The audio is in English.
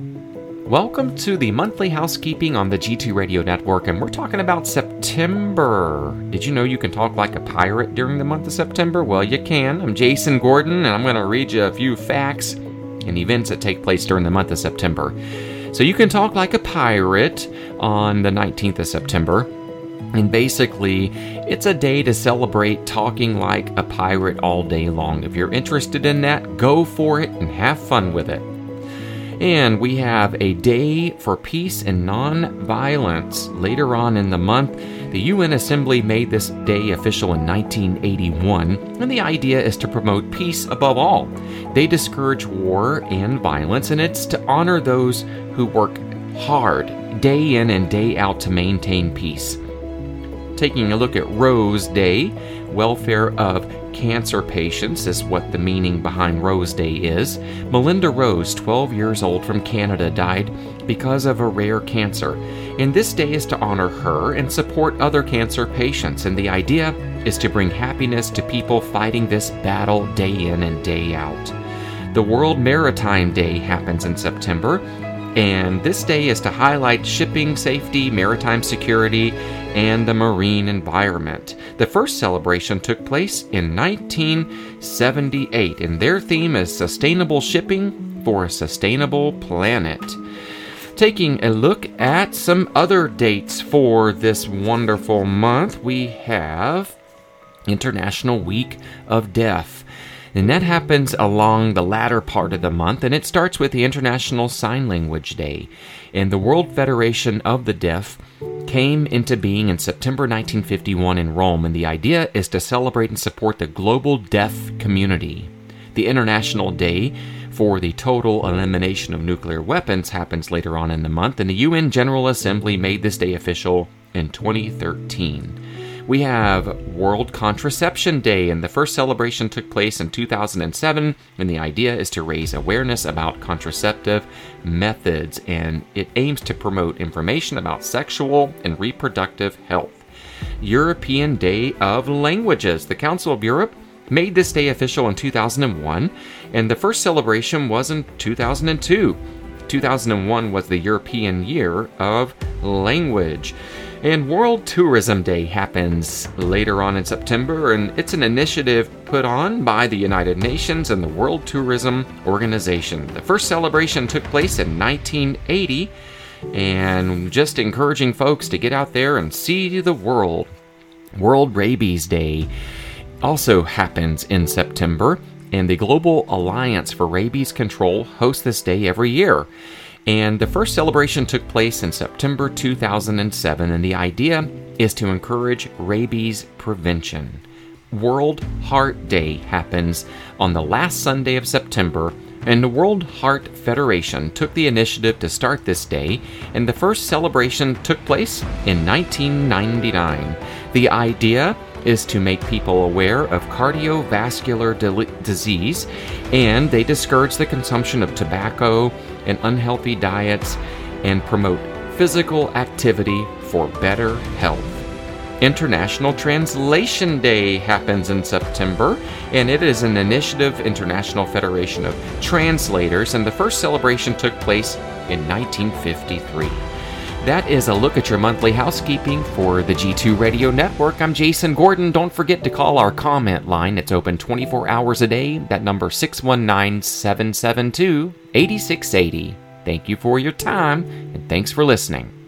Welcome to the monthly housekeeping on the G2 Radio Network, and we're talking about September. Did you know you can talk like a pirate during the month of September? Well, you can. I'm Jason Gordon, and I'm going to read you a few facts and events that take place during the month of September. So you can talk like a pirate on the 19th of September. And basically, it's a day to celebrate talking like a pirate all day long. If you're interested in that, go for it and have fun with it. And we have a day for peace and non-violence later on in the month. The UN Assembly made this day official in 1981, and the idea is to promote peace above all. They discourage war and violence, and it's to honor those who work hard day in and day out to maintain peace. Taking a look at Rose Day, welfare of cancer patients is what the meaning behind Rose Day is. Melinda Rose, 12 years old from Canada, died because of a rare cancer. And this day is to honor her and support other cancer patients. And the idea is to bring happiness to people fighting this battle day in and day out. The World Maritime Day happens in September, and this day is to highlight shipping safety, maritime security, and the marine environment. The first celebration took place in 1978, and their theme is Sustainable Shipping for a Sustainable Planet. Taking a look at some other dates for this wonderful month, we have International Week of Deaf. And that happens along the latter part of the month, and it starts with the International Sign Language Day. And the World Federation of the Deaf came into being in September 1951 in Rome, and the idea is to celebrate and support the global deaf community. The International Day for the total elimination of nuclear weapons happens later on in the month, and the UN General Assembly made this day official in 2013. We have World Contraception Day, and the first celebration took place in 2007. And the idea is to raise awareness about contraceptive methods, and it aims to promote information about sexual and reproductive health. European Day of Languages. The Council of Europe made this day official in 2001, and the first celebration was in 2002. 2001 was the European Year of Language. And World Tourism Day happens later on in September, and it's an initiative put on by the United Nations and the World Tourism Organization. The first celebration took place in 1980, and just encouraging folks to get out there and see the world. World Rabies Day also happens in September, and the Global Alliance for Rabies Control hosts this day every year. And the first celebration took place in September 2007, and the idea is to encourage rabies prevention. World Heart Day happens on the last Sunday of September, and the World Heart Federation took the initiative to start this day, and the first celebration took place in 1999. The idea is to make people aware of cardiovascular di- disease, and they discourage the consumption of tobacco and unhealthy diets and promote physical activity for better health. International Translation Day happens in September, and it is an initiative International Federation of Translators, and the first celebration took place in 1953. That is a look at your monthly housekeeping for the G2 Radio Network. I'm Jason Gordon. Don't forget to call our comment line. It's open 24 hours a day. That number 619 772 8680. Thank you for your time and thanks for listening.